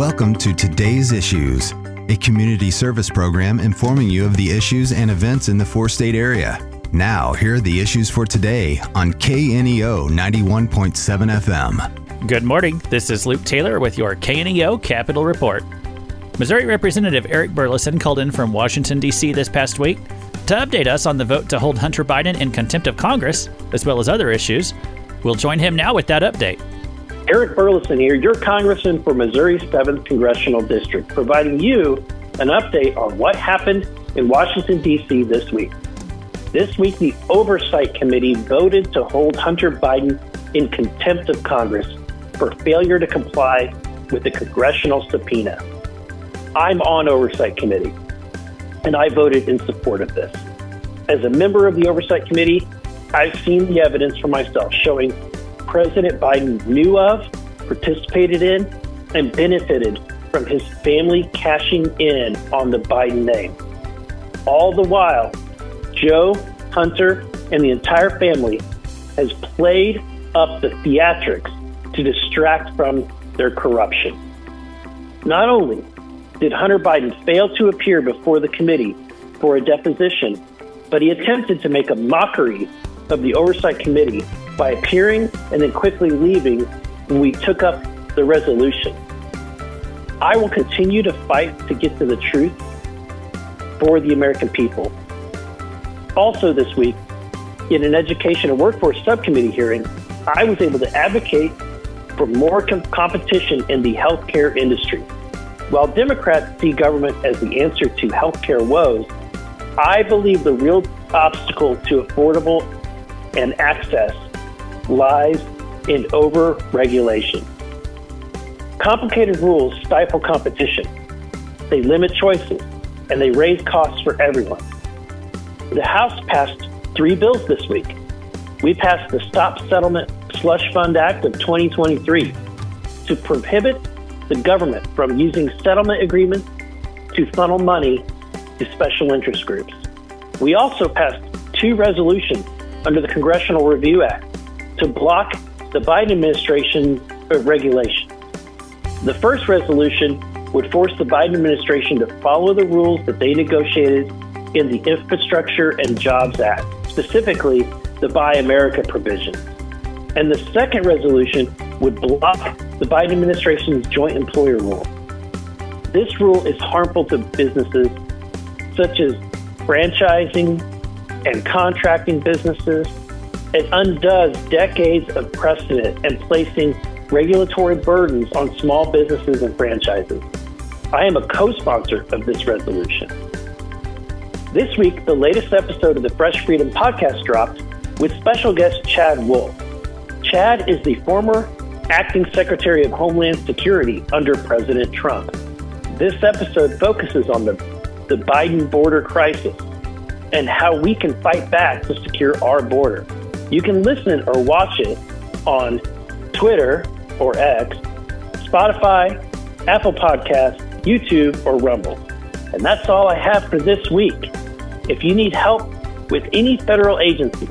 Welcome to Today's Issues, a community service program informing you of the issues and events in the four state area. Now, here are the issues for today on KNEO 91.7 FM. Good morning. This is Luke Taylor with your KNEO Capital Report. Missouri Representative Eric Burlison called in from Washington, D.C. this past week to update us on the vote to hold Hunter Biden in contempt of Congress, as well as other issues. We'll join him now with that update. Eric Burlison here, your congressman for Missouri's 7th Congressional District, providing you an update on what happened in Washington, D.C. this week. This week, the Oversight Committee voted to hold Hunter Biden in contempt of Congress for failure to comply with the congressional subpoena. I'm on Oversight Committee, and I voted in support of this. As a member of the Oversight Committee, I've seen the evidence for myself showing President Biden knew of, participated in, and benefited from his family cashing in on the Biden name. All the while, Joe, Hunter, and the entire family has played up the theatrics to distract from their corruption. Not only did Hunter Biden fail to appear before the committee for a deposition, but he attempted to make a mockery of the Oversight Committee by appearing and then quickly leaving when we took up the resolution. I will continue to fight to get to the truth for the American people. Also, this week, in an Education and Workforce Subcommittee hearing, I was able to advocate for more com- competition in the healthcare industry. While Democrats see government as the answer to healthcare woes, I believe the real obstacle to affordable and access lies in over regulation. Complicated rules stifle competition, they limit choices, and they raise costs for everyone. The House passed three bills this week. We passed the Stop Settlement Slush Fund Act of 2023 to prohibit the government from using settlement agreements to funnel money to special interest groups. We also passed two resolutions under the Congressional Review Act to block the Biden administration regulation. The first resolution would force the Biden administration to follow the rules that they negotiated in the Infrastructure and Jobs Act, specifically the Buy America provisions. And the second resolution would block the Biden administration's joint employer rule. This rule is harmful to businesses such as franchising and contracting businesses. It undoes decades of precedent and placing regulatory burdens on small businesses and franchises. I am a co sponsor of this resolution. This week, the latest episode of the Fresh Freedom podcast dropped with special guest Chad Wolf. Chad is the former acting Secretary of Homeland Security under President Trump. This episode focuses on the, the Biden border crisis and how we can fight back to secure our border. You can listen or watch it on Twitter or X, Spotify, Apple Podcasts, YouTube, or Rumble. And that's all I have for this week. If you need help with any federal agency,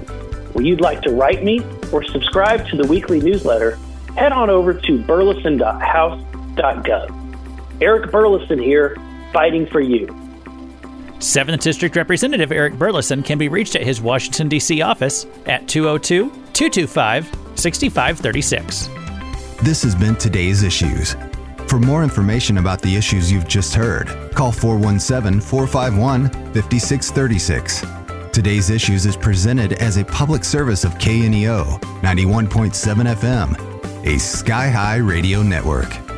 or you'd like to write me or subscribe to the weekly newsletter, head on over to burlison.house.gov. Eric Burlison here, fighting for you. 7th District Representative Eric Burlison can be reached at his Washington, D.C. office at 202 225 6536. This has been today's issues. For more information about the issues you've just heard, call 417 451 5636. Today's Issues is presented as a public service of KNEO 91.7 FM, a Sky High radio network.